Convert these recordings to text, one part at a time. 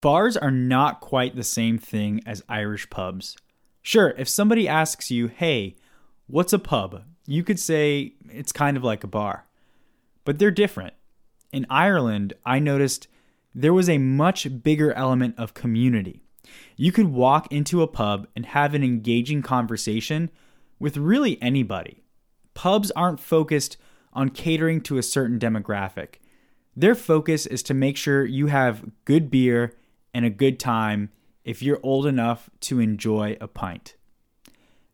Bars are not quite the same thing as Irish pubs. Sure, if somebody asks you, hey, what's a pub? You could say it's kind of like a bar. But they're different. In Ireland, I noticed there was a much bigger element of community. You could walk into a pub and have an engaging conversation with really anybody. Pubs aren't focused on catering to a certain demographic. Their focus is to make sure you have good beer and a good time if you're old enough to enjoy a pint.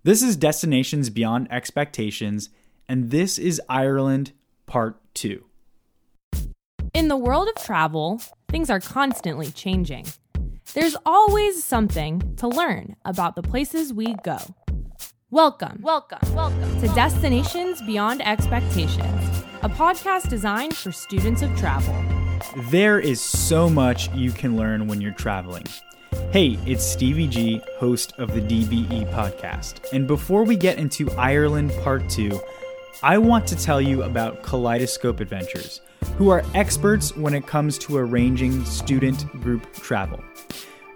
This is Destinations Beyond Expectations, and this is Ireland Part 2. In the world of travel, things are constantly changing. There's always something to learn about the places we go. Welcome, welcome, welcome to Destinations Beyond Expectations, a podcast designed for students of travel. There is so much you can learn when you're traveling. Hey, it's Stevie G, host of the DBE podcast. And before we get into Ireland Part 2, I want to tell you about Kaleidoscope Adventures, who are experts when it comes to arranging student group travel.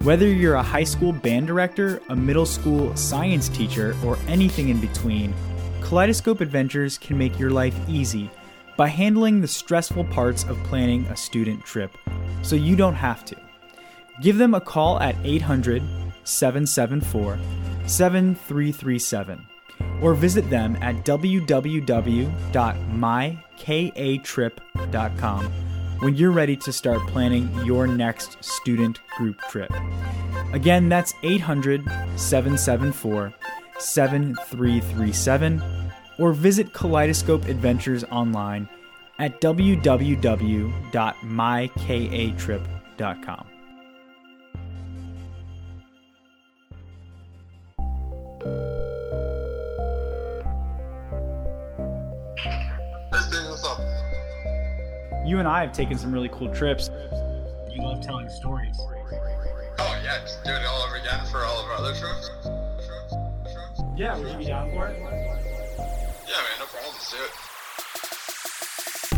Whether you're a high school band director, a middle school science teacher, or anything in between, Kaleidoscope Adventures can make your life easy by handling the stressful parts of planning a student trip so you don't have to. Give them a call at 800 774 7337 or visit them at www.mykatrip.com when you're ready to start planning your next student group trip. Again, that's 800 774 7337 or visit Kaleidoscope Adventures online at www.mykatrip.com. Let's do what's up. You and I have taken some really cool trips. You love telling stories. Oh yeah, just doing it all over again for all of our other trips. Trips, trips. Yeah, would you be down for it? Yeah, man, no problem. Let's do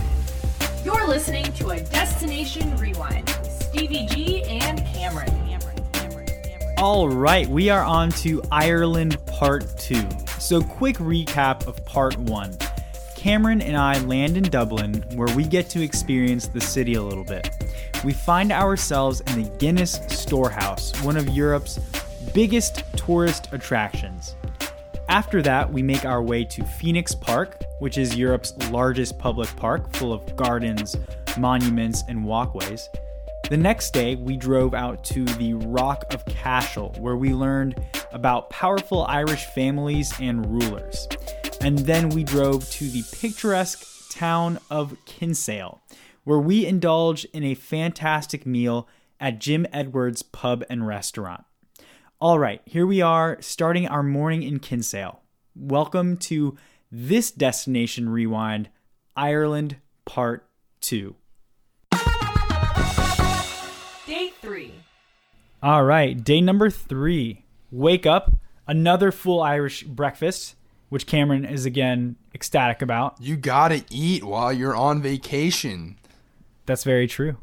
it. You're listening to a Destination Rewind Stevie G and Cameron. Cameron, Cameron, Cameron. All right, we are on to Ireland Part 2. So, quick recap of Part 1. Cameron and I land in Dublin, where we get to experience the city a little bit. We find ourselves in the Guinness Storehouse, one of Europe's biggest tourist attractions. After that, we make our way to Phoenix Park, which is Europe's largest public park, full of gardens, monuments, and walkways. The next day, we drove out to the Rock of Cashel, where we learned about powerful Irish families and rulers. And then we drove to the picturesque town of Kinsale, where we indulged in a fantastic meal at Jim Edwards Pub and Restaurant. All right, here we are starting our morning in Kinsale. Welcome to this Destination Rewind, Ireland Part 2. Day three. All right, day number three. Wake up, another full Irish breakfast, which Cameron is again ecstatic about. You gotta eat while you're on vacation. That's very true.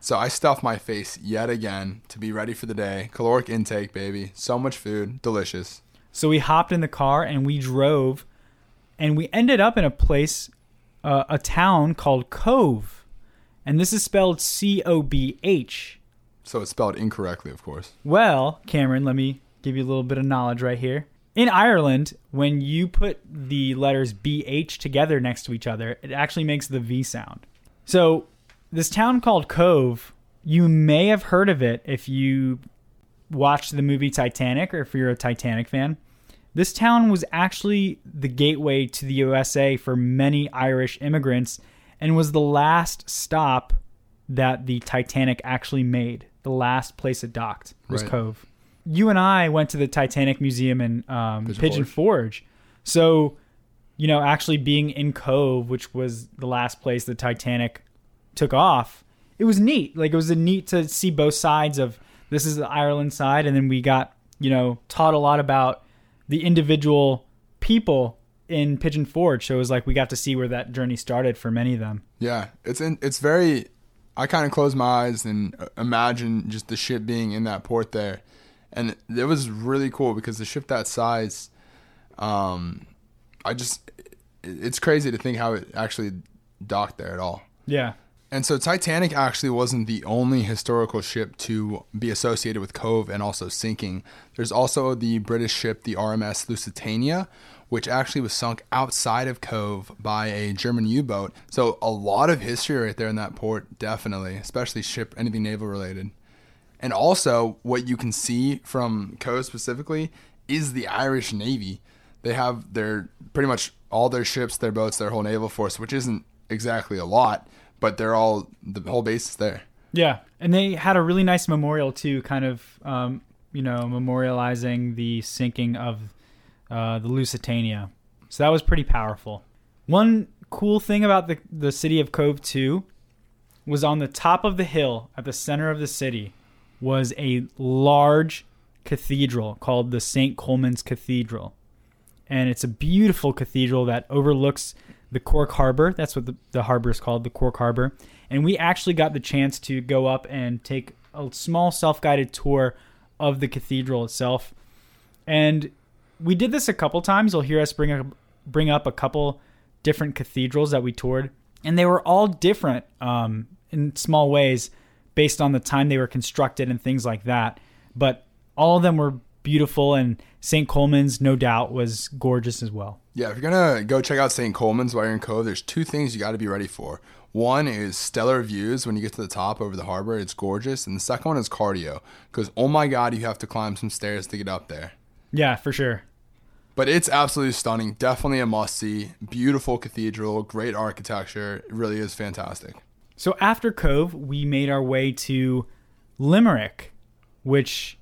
So I stuffed my face yet again to be ready for the day. Caloric intake, baby. So much food. Delicious. So we hopped in the car and we drove, and we ended up in a place, uh, a town called Cobh. And this is spelled C O B H. So it's spelled incorrectly, of course. Well, Cameron, let me give you a little bit of knowledge right here. In Ireland, when you put the letters BH together next to each other, it actually makes the V sound. So, this town called Cobh, you may have heard of it if you watched the movie Titanic or if you're a Titanic fan. This town was actually the gateway to the USA for many Irish immigrants and was the last stop that the Titanic actually made. The last place it docked was Right. Cobh. You and I went to the Titanic Museum in um, Pigeon Pigeon, Forge. So, you know, actually being in Cobh, which was the last place the Titanic took off, it was neat. Like it was a neat to see both sides of this is the Ireland side, and then we got you know taught a lot about the individual people in Pigeon Forge. So it was like we got to see where that journey started for many of them. Yeah, it's in, it's very I kind of closed my eyes and uh, imagined just the ship being in that port there, and it was really cool because the ship that size, um, I just it's crazy to think how it actually docked there at all. Yeah. And so Titanic actually wasn't the only historical ship to be associated with Cobh and also sinking. There's also the British ship, the RMS Lusitania, which actually was sunk outside of Cobh by a German U boat. So a lot of history right there in that port, definitely, especially ship, anything naval related. And also, what you can see from Cobh specifically is the Irish Navy. They have their pretty much all their ships, their boats, their whole naval force, which isn't exactly a lot but they're all the whole base is there. Yeah, and they had a really nice memorial too, kind of um, you know memorializing the sinking of uh, the Lusitania. So that was pretty powerful. One cool thing about the the city of Cobh too was on the top of the hill at the center of the city was a large cathedral called the St. Colman's Cathedral. And it's a beautiful cathedral that overlooks the Cork Harbor. That's what the, the harbor is called, the Cork Harbor. And we actually got the chance to go up and take a small self guided tour of the cathedral itself. And we did this a couple times. You'll hear us bring up, bring up a couple different cathedrals that we toured. And they were all different um, in small ways based on the time they were constructed and things like that. But all of them were beautiful, and St. Colman's, no doubt, was gorgeous as well. Yeah, if you're gonna go check out St. Colman's while you're in Cobh, there's two things you got to be ready for. One is stellar views when you get to the top over the harbor; it's gorgeous, and the second one is cardio because oh my god, you have to climb some stairs to get up there. Yeah, for sure. But it's absolutely stunning. Definitely a must see. Beautiful cathedral, great architecture. It really is fantastic. So after Cobh, we made our way to Limerick, which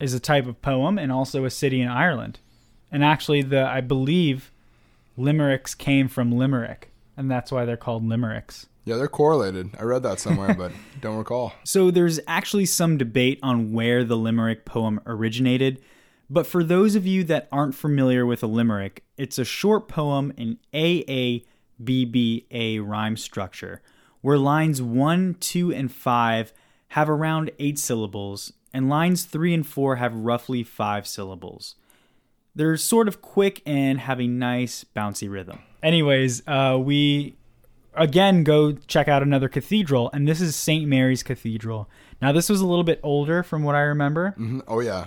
is a type of poem and also a city in Ireland. And actually, the I believe limericks came from Limerick, and that's why they're called limericks. Yeah, they're correlated. I read that somewhere, but don't recall. So there's actually some debate on where the limerick poem originated. But for those of you that aren't familiar with a limerick, it's a short poem in AABBA rhyme structure, where lines 1, 2, and 5 have around 8 syllables, and lines 3 and 4 have roughly 5 syllables. They're sort of quick and have a nice bouncy rhythm. Anyways, uh, we again go check out another cathedral, and this is St. Mary's Cathedral. Now, this was a little bit older from what I remember. hmm Oh yeah,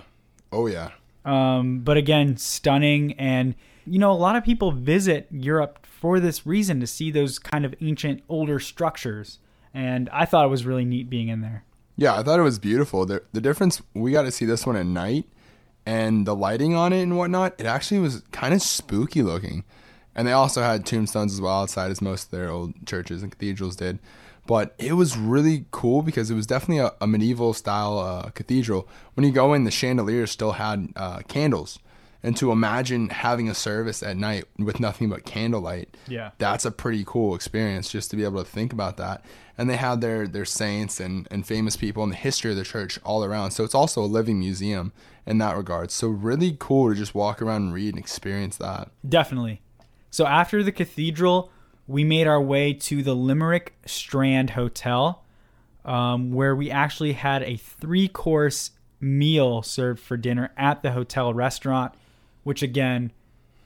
oh yeah. Um, but again, stunning. And, you know, a lot of people visit Europe for this reason to see those kind of ancient, older structures. And I thought it was really neat being in there. Yeah, I thought it was beautiful. The, the difference, we got to see this one at night, and the lighting on it and whatnot, it actually was kind of spooky looking. And they also had tombstones as well outside, as most of their old churches and cathedrals did. But it was really cool because it was definitely a, a medieval style uh, cathedral. When you go in, the chandeliers still had uh, candles. And to imagine having a service at night with nothing but candlelight, Yeah. that's a pretty cool experience just to be able to think about that. And they had their their saints and, and famous people and the history of the church all around. So it's also a living museum in that regard. So really cool to just walk around and read and experience that. Definitely. So after the cathedral, we made our way to the Limerick Strand Hotel, um, where we actually had a three course meal served for dinner at the hotel restaurant, which again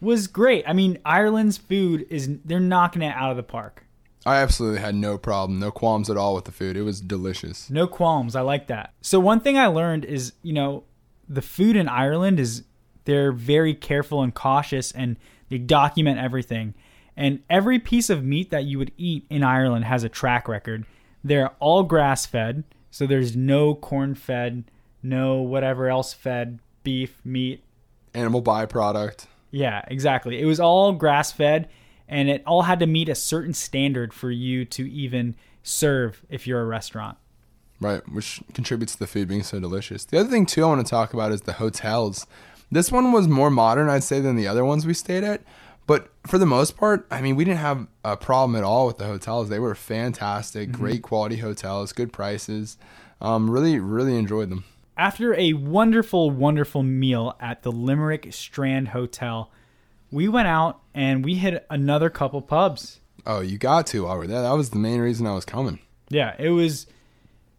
was great. I mean, Ireland's food is, they're knocking it out of the park. I absolutely had no problem, no qualms at all with the food. It was delicious. No qualms. I like that. So one thing I learned is, you know, the food in Ireland is they're very careful and cautious and they document everything. And every piece of meat that you would eat in Ireland has a track record. They're all grass fed, so there's no corn fed, no whatever else fed beef, meat. Animal byproduct. Yeah, exactly. It was all grass fed and it all had to meet a certain standard for you to even serve if you're a restaurant. Right, which contributes to the food being so delicious. The other thing too I want to talk about is the hotels. This one was more modern, I'd say, than the other ones we stayed at. But for the most part, I mean, we didn't have a problem at all with the hotels. They were fantastic, great quality hotels, good prices. Um, really, really enjoyed them. After a wonderful, wonderful meal at the Limerick Strand Hotel, we went out and we hit another couple pubs. Oh, you got to while we're there. That was the main reason I was coming. Yeah, it was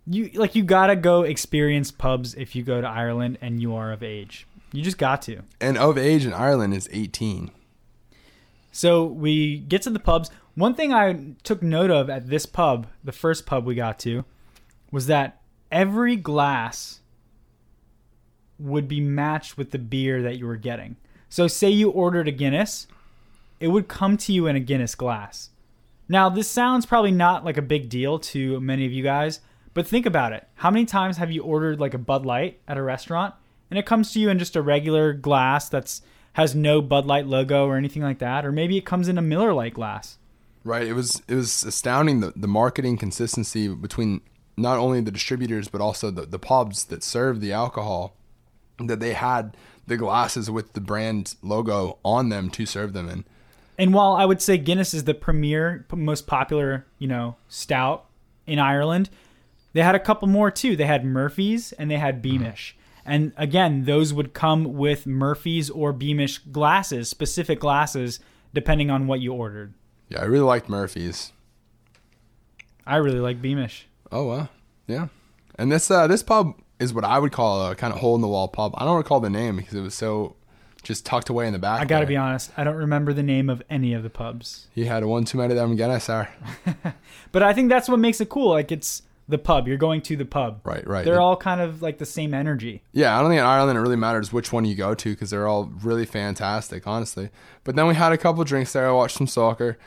you like you gotta go experience pubs if you go to Ireland and you are of age. You just got to. And of age in Ireland is 18. So we get to the pubs. One thing I took note of at this pub, the first pub we got to, was that every glass would be matched with the beer that you were getting. So say you ordered a Guinness, it would come to you in a Guinness glass. Now, this sounds probably not like a big deal to many of you guys, but think about it. How many times have you ordered like a Bud Light at a restaurant and it comes to you in just a regular glass that's has no Bud Light logo or anything like that, or maybe it comes in a Miller Lite glass. Right. It was it was astounding the, the marketing consistency between not only the distributors but also the, the pubs that serve the alcohol that they had the glasses with the brand logo on them to serve them in. And while I would say Guinness is the premier, most popular, you know, stout in Ireland, they had a couple more too. They had Murphy's and they had Beamish. And again, those would come with Murphy's or Beamish glasses, specific glasses, depending on what you ordered. Yeah, I really liked Murphy's. I really like Beamish. Oh wow. Yeah. And this uh this pub is what I would call a kind of hole in the wall pub. I don't recall the name because it was so just tucked away in the back. I got to be honest, I don't remember the name of any of the pubs. He had one too many of them Guinness there. But I think that's what makes it cool. Like it's the pub. You're going to the pub. Right, right. They're all kind of like the same energy. Yeah, I don't think in Ireland it really matters which one you go to because they're all really fantastic, honestly. But then we had a couple drinks there. I watched some soccer,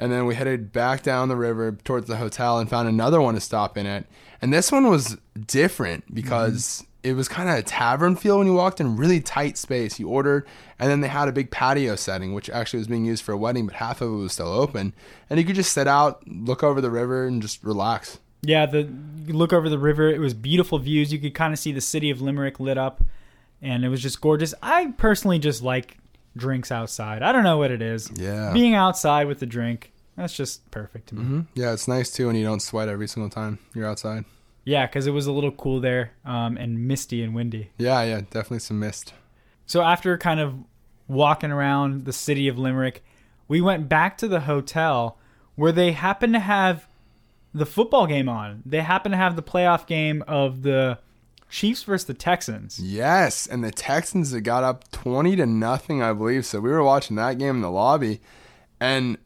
and then we headed back down the river towards the hotel and found another one to stop in at. And this one was different because mm-hmm. it was kind of a tavern feel when you walked in, really tight space. You ordered, and then they had a big patio setting, which actually was being used for a wedding, but half of it was still open, and you could just sit out, look over the river, and just relax. Yeah, the you look over the river. It was beautiful views. You could kind of see the city of Limerick lit up, and it was just gorgeous. I personally just like drinks outside. I don't know what it is. Yeah. being outside with the drink, that's just perfect to me. hmm Yeah, it's nice too, and you don't sweat every single time you're outside. Yeah, because it was a little cool there, um, and misty and windy. Yeah, yeah, definitely some mist. So after kind of walking around the city of Limerick, we went back to the hotel where they happened to have the football game on. They happened to have the playoff game of the Chiefs versus the Texans. Yes, and the Texans had got up twenty to nothing, I believe. So we were watching that game in the lobby, and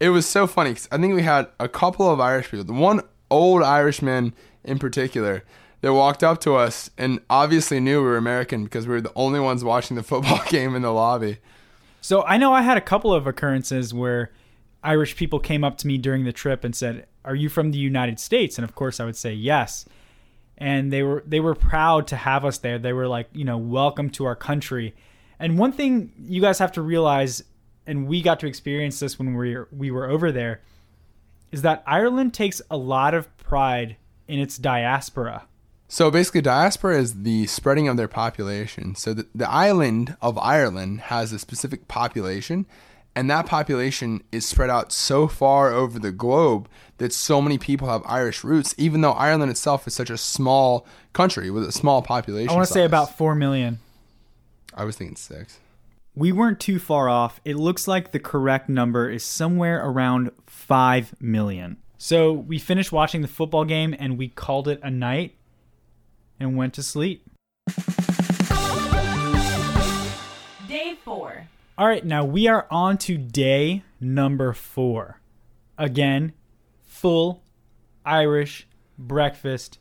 it was so funny I think we had a couple of Irish people. The one old Irishman in particular that walked up to us and obviously knew we were American because we were the only ones watching the football game in the lobby. So I know I had a couple of occurrences where Irish people came up to me during the trip and said, "Are you from the United States?" And of course I would say yes. And they were they were proud to have us there. They were like, you know, welcome to our country. And one thing you guys have to realize and we got to experience this when we were, we were over there is that Ireland takes a lot of pride in its diaspora. So basically, diaspora is the spreading of their population. So the, the island of Ireland has a specific population, and that population is spread out so far over the globe that so many people have Irish roots, even though Ireland itself is such a small country with a small population. I want to say about 4 million. I was thinking six. We weren't too far off. It looks like the correct number is somewhere around 5 million. So we finished watching the football game and we called it a night and went to sleep. Day four. All right, now we are on to day number four. Again, full Irish breakfast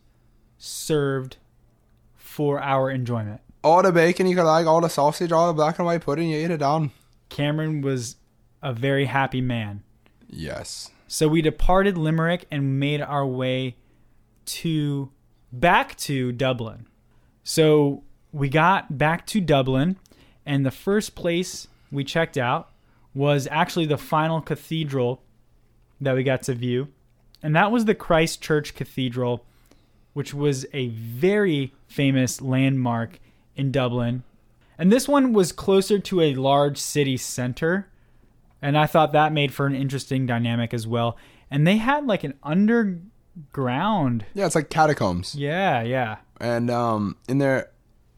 served for our enjoyment. All the bacon you could like, all the sausage, all the black and white pudding, you eat it down. Cameron was a very happy man. Yes. So we departed Limerick and made our way to back to Dublin. So we got back to Dublin, and the first place we checked out was actually the final cathedral that we got to view, and that was the Christ Church Cathedral, which was a very famous landmark in Dublin. And this one was closer to a large city center, and I thought that made for an interesting dynamic as well. And they had like an underground. Yeah, it's like catacombs. Yeah, yeah. And um, in there,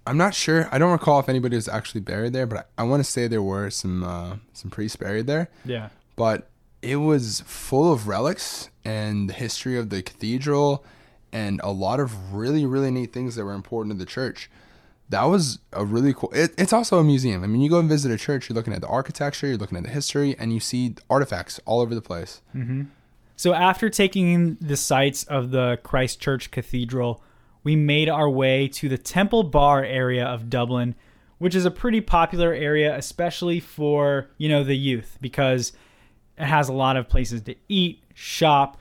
I'm not sure. I don't recall if anybody was actually buried there, but I, I want to say there were some uh, some priests buried there. Yeah. But it was full of relics and the history of the cathedral and a lot of really, really neat things that were important to the church. That was a really cool. It, it's also a museum. I mean, you go and visit a church, you're looking at the architecture, you're looking at the history, and you see artifacts all over the place. Mm-hmm. So after taking in the sights of the Christ Church Cathedral, we made our way to the Temple Bar area of Dublin, which is a pretty popular area, especially for you know the youth, because it has a lot of places to eat, shop,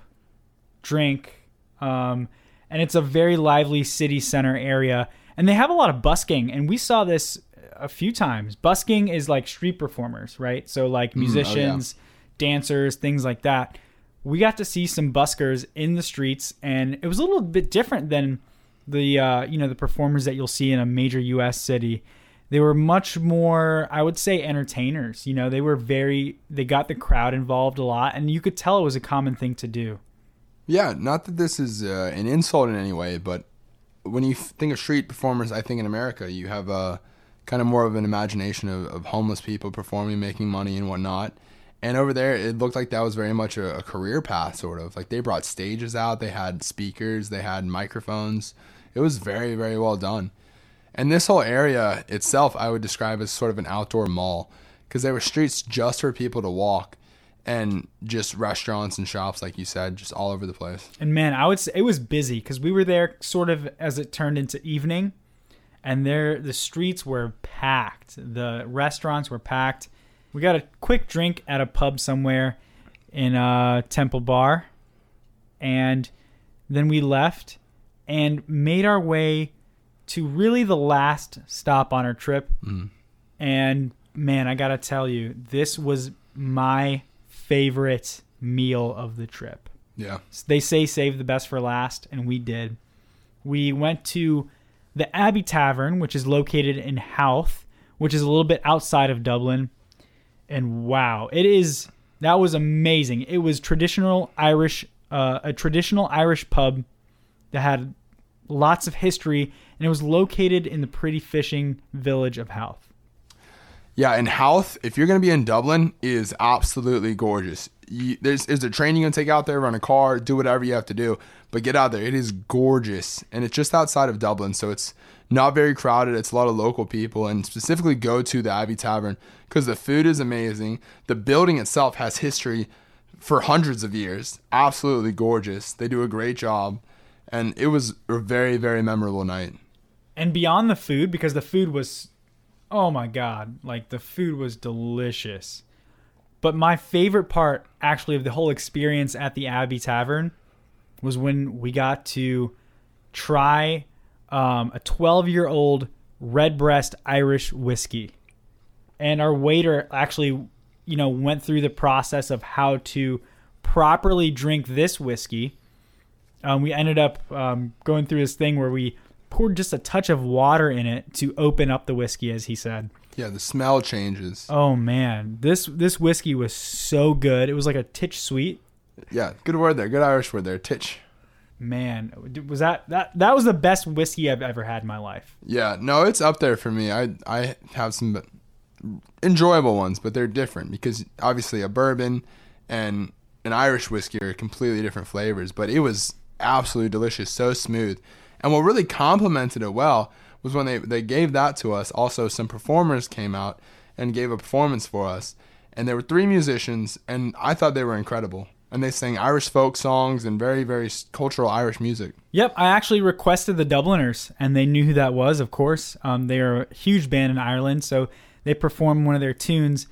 drink, um, and it's a very lively city center area. And they have a lot of busking, and we saw this a few times. Busking is like street performers, right? So like musicians, dancers, things like that. We got to see some buskers in the streets, and it was a little bit different than the uh, you know the performers that you'll see in a major U.S. city. They were much more, I would say, entertainers. You know, they were very, they got the crowd involved a lot, and you could tell it was a common thing to do. Yeah, not that this is uh, an insult in any way, but when you think of street performers, I think in America you have uh, kind of more of an imagination of, of homeless people performing, making money and whatnot. And over there, it looked like that was very much a, a career path, sort of. Like they brought stages out, they had speakers, they had microphones. It was very, very well done. And this whole area itself, I would describe as sort of an outdoor mall because there were streets just for people to walk and just restaurants and shops, like you said, just all over the place. And man, I would say it was busy because we were there sort of as it turned into evening, and there the streets were packed. The restaurants were packed. We got a quick drink at a pub somewhere in a Temple Bar, and then we left and made our way to really the last stop on our trip. And man, I gotta tell you, this was my favorite meal of the trip. Yeah. They say save the best for last, and we did. We went to the Abbey Tavern, which is located in Howth, which is a little bit outside of Dublin. And wow, it is that was amazing. It was traditional Irish, uh, a traditional Irish pub that had lots of history, and it was located in the pretty fishing village of Howth. Yeah, and Howth, if you're going to be in Dublin, is absolutely gorgeous. You, there's, there's a train you can take out there, run a car, do whatever you have to do, but get out there. It is gorgeous, and it's just outside of Dublin, so it's not very crowded. It's a lot of local people, and specifically go to the Abbey Tavern because the food is amazing. The building itself has history for hundreds of years. Absolutely gorgeous. They do a great job, and it was a very, very memorable night. And beyond the food because the food was oh my god like the food was delicious. But my favorite part actually of the whole experience at the abbey tavern was when we got to try um, a 12 year old redbreast irish whiskey. And our waiter actually you know went through the process of how to properly drink this whiskey. Um, we ended up um, going through this thing where we poured just a touch of water in it to open up the whiskey, as he said. Yeah, the smell changes. Oh man, this this whiskey was so good. It was like a titch sweet. Yeah, good word there. Good Irish word there. Titch. Man, was that that that was the best whiskey I've ever had in my life. Yeah, no, it's up there for me. I I have some enjoyable ones, but they're different because obviously a bourbon and an Irish whiskey are completely different flavors. But it was absolutely delicious, so smooth. And what really complemented it well was when they they gave that to us. Also, some performers came out and gave a performance for us, and there were three musicians, and I thought they were incredible. And they sang Irish folk songs and very very cultural Irish music. Yep, I actually requested the Dubliners, and they knew who that was. Of course, um, they are a huge band in Ireland, so they performed one of their tunes.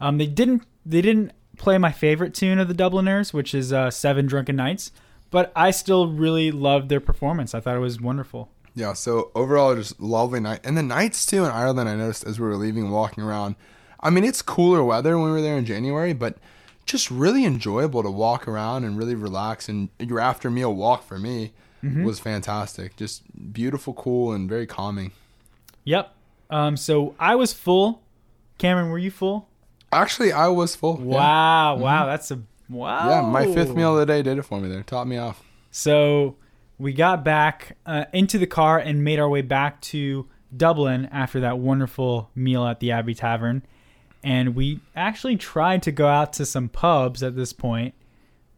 Um, they didn't they didn't play my favorite tune of the Dubliners, which is uh, Seven Drunken Nights, but I still really loved their performance. I thought it was wonderful. Yeah, so overall, just lovely night. And the nights too in Ireland, I noticed as we were leaving, walking around. I mean, it's cooler weather when we were there in January, but just really enjoyable to walk around and really relax. And your after meal walk for me was fantastic. Just beautiful, cool, and very calming. Yep. Um, so I was full. Cameron, were you full? Actually, I was full. Yeah. Wow, wow, that's a wow. Yeah, my fifth meal of the day did it for me there. Topped me off. So we got back uh, into the car and made our way back to Dublin after that wonderful meal at the Abbey Tavern. and we actually tried to go out to some pubs at this point,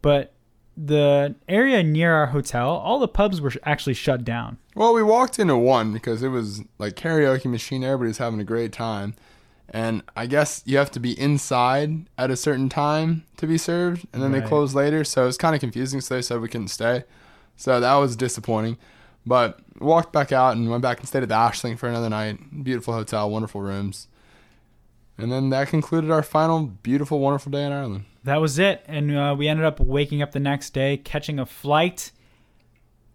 but the area near our hotel, all the pubs were actually shut down. Well, we walked into one because it was like karaoke machine. Everybody's having a great time. And I guess you have to be inside at a certain time to be served, and then Right. they close later. So it was kind of confusing. So they said we couldn't stay. So that was disappointing. But walked back out and went back and stayed at the Ashling for another night. Beautiful hotel, wonderful rooms. And then that concluded our final beautiful, wonderful day in Ireland. That was it. And uh, we ended up waking up the next day, catching a flight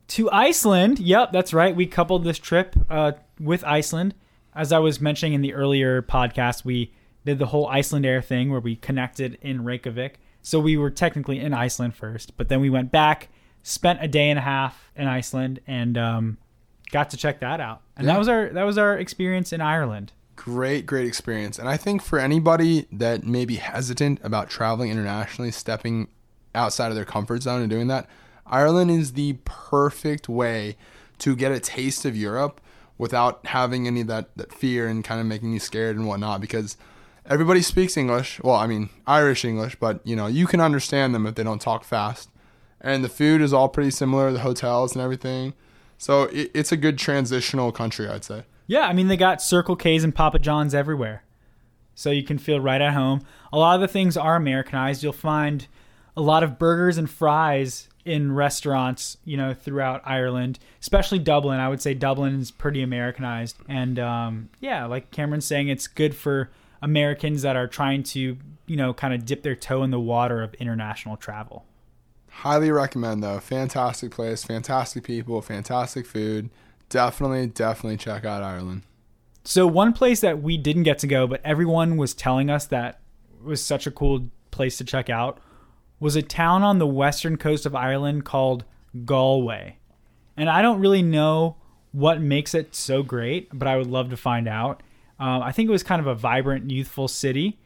to Iceland. Yep, that's right. We coupled this trip uh, with Iceland. As I was mentioning in the earlier podcast, we did the whole Iceland Air thing where we connected in Reykjavik. So we were technically in Iceland first, but then we went back, spent a day and a half in Iceland, and um, got to check that out. And Yeah. that was our that was our experience in Ireland. great great experience and i think for anybody that may be hesitant about traveling internationally stepping outside of their comfort zone and doing that ireland is the perfect way to get a taste of europe without having any of that, that fear and kind of making you scared and whatnot because everybody speaks english well i mean irish english but you know you can understand them if they don't talk fast and the food is all pretty similar the hotels and everything so it, it's a good transitional country i'd say Yeah, I mean they got Circle K's and Papa John's everywhere. So you can feel right at home. A lot of the things are Americanized. You'll find a lot of burgers and fries in restaurants, you know, throughout Ireland, especially Dublin. I would say Dublin is pretty Americanized. And um, yeah, like Cameron's saying, it's good for Americans that are trying to, you know, kind of dip their toe in the water of international travel. Highly recommend though. Fantastic place, fantastic people, fantastic food. Definitely, definitely check out Ireland. So one place that we didn't get to go, but everyone was telling us that was such a cool place to check out, was a town on the western coast of Ireland called Galway. And I don't really know what makes it so great, but I would love to find out. Um, I think it was kind of a vibrant, youthful city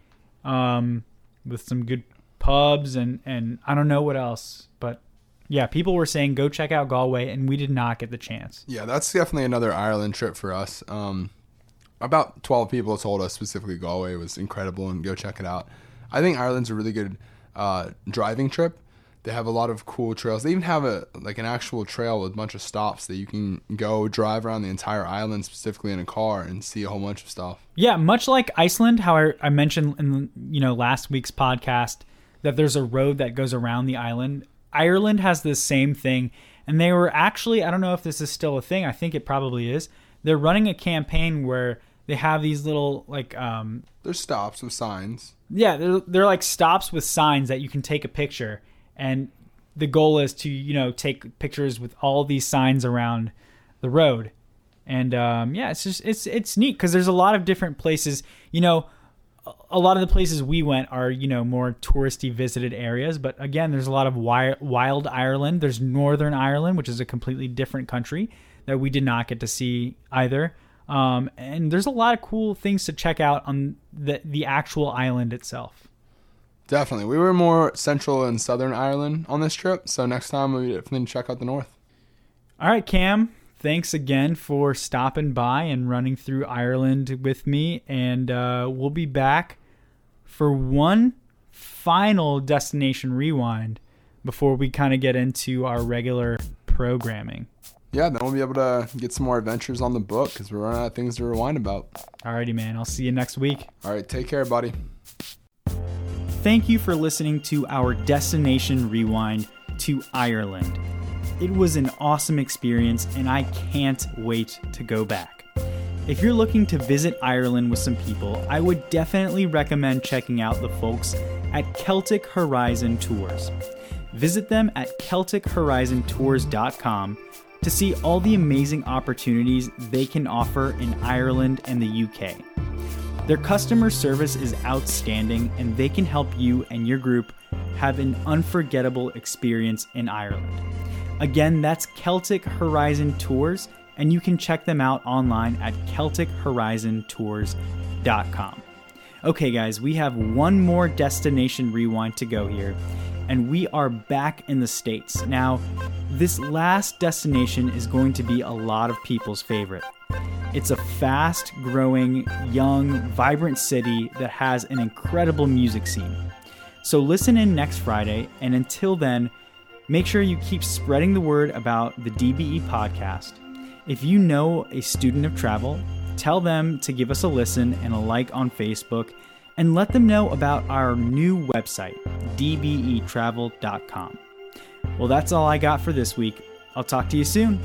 um, with some good pubs and, and I don't know what else. But yeah, people were saying go check out Galway, and we did not get the chance. Yeah, that's definitely another Ireland trip for us. Um, about 12 people told us specifically Galway was incredible and go check it out. I think Ireland's a really good uh, driving trip. They have a lot of cool trails. They even have a like an actual trail with a bunch of stops that you can go drive around the entire island specifically in a car and see a whole bunch of stuff. Yeah, much like Iceland, how I, I mentioned in you know last week's podcast that there's a road that goes around the island. Ireland has the same thing, and they were actually I don't know if this is still a thing. I think it probably is. They're running a campaign where they have these little like um There's stops with signs. yeah they're they're like stops with signs that you can take a picture, and the goal is to you know take pictures with all these signs around the road. And um, yeah it's just it's it's neat because there's a lot of different places. You know a- a lot of the places we went are you know more touristy visited areas. But again there's a lot of wild ireland. There's northern ireland which is a completely different country that we did not get to see either um, and there's a lot of cool things to check out on the the actual island itself Definitely. We were more central and southern Ireland on this trip, so next time we definitely check out the north. All right, Cam. Thanks again for stopping by and running through Ireland with me. And uh, we'll be back for one final destination rewind before we kind of get into our regular programming. Yeah, then we'll be able to get some more adventures on the book because we're running out of things to rewind about. Alrighty, man. I'll see you next week. All right, take care, buddy. Thank you for listening to our destination rewind to Ireland. It was an awesome experience, and I can't wait to go back. If you're looking to visit Ireland with some people, I would definitely recommend checking out the folks at Celtic Horizon Tours. Visit them at CelticHorizonTours.com to see all the amazing opportunities they can offer in Ireland and the UK. Their customer service is outstanding and they can help you and your group have an unforgettable experience in Ireland. Again, that's Celtic Horizon Tours, and you can check them out online at CelticHorizonTours.com. Okay, guys, we have one more destination rewind to go here, and we are back in the States. Now, this last destination is going to be a lot of people's favorite. It's a fast growing, young, vibrant city that has an incredible music scene. So listen in next Friday, and until then, make sure you keep spreading the word about the DBE podcast. If you know a student of travel, tell them to give us a listen and a like on Facebook, and let them know about our new website, dbetravel.com. Well, that's all I got for this week. I'll talk to you soon.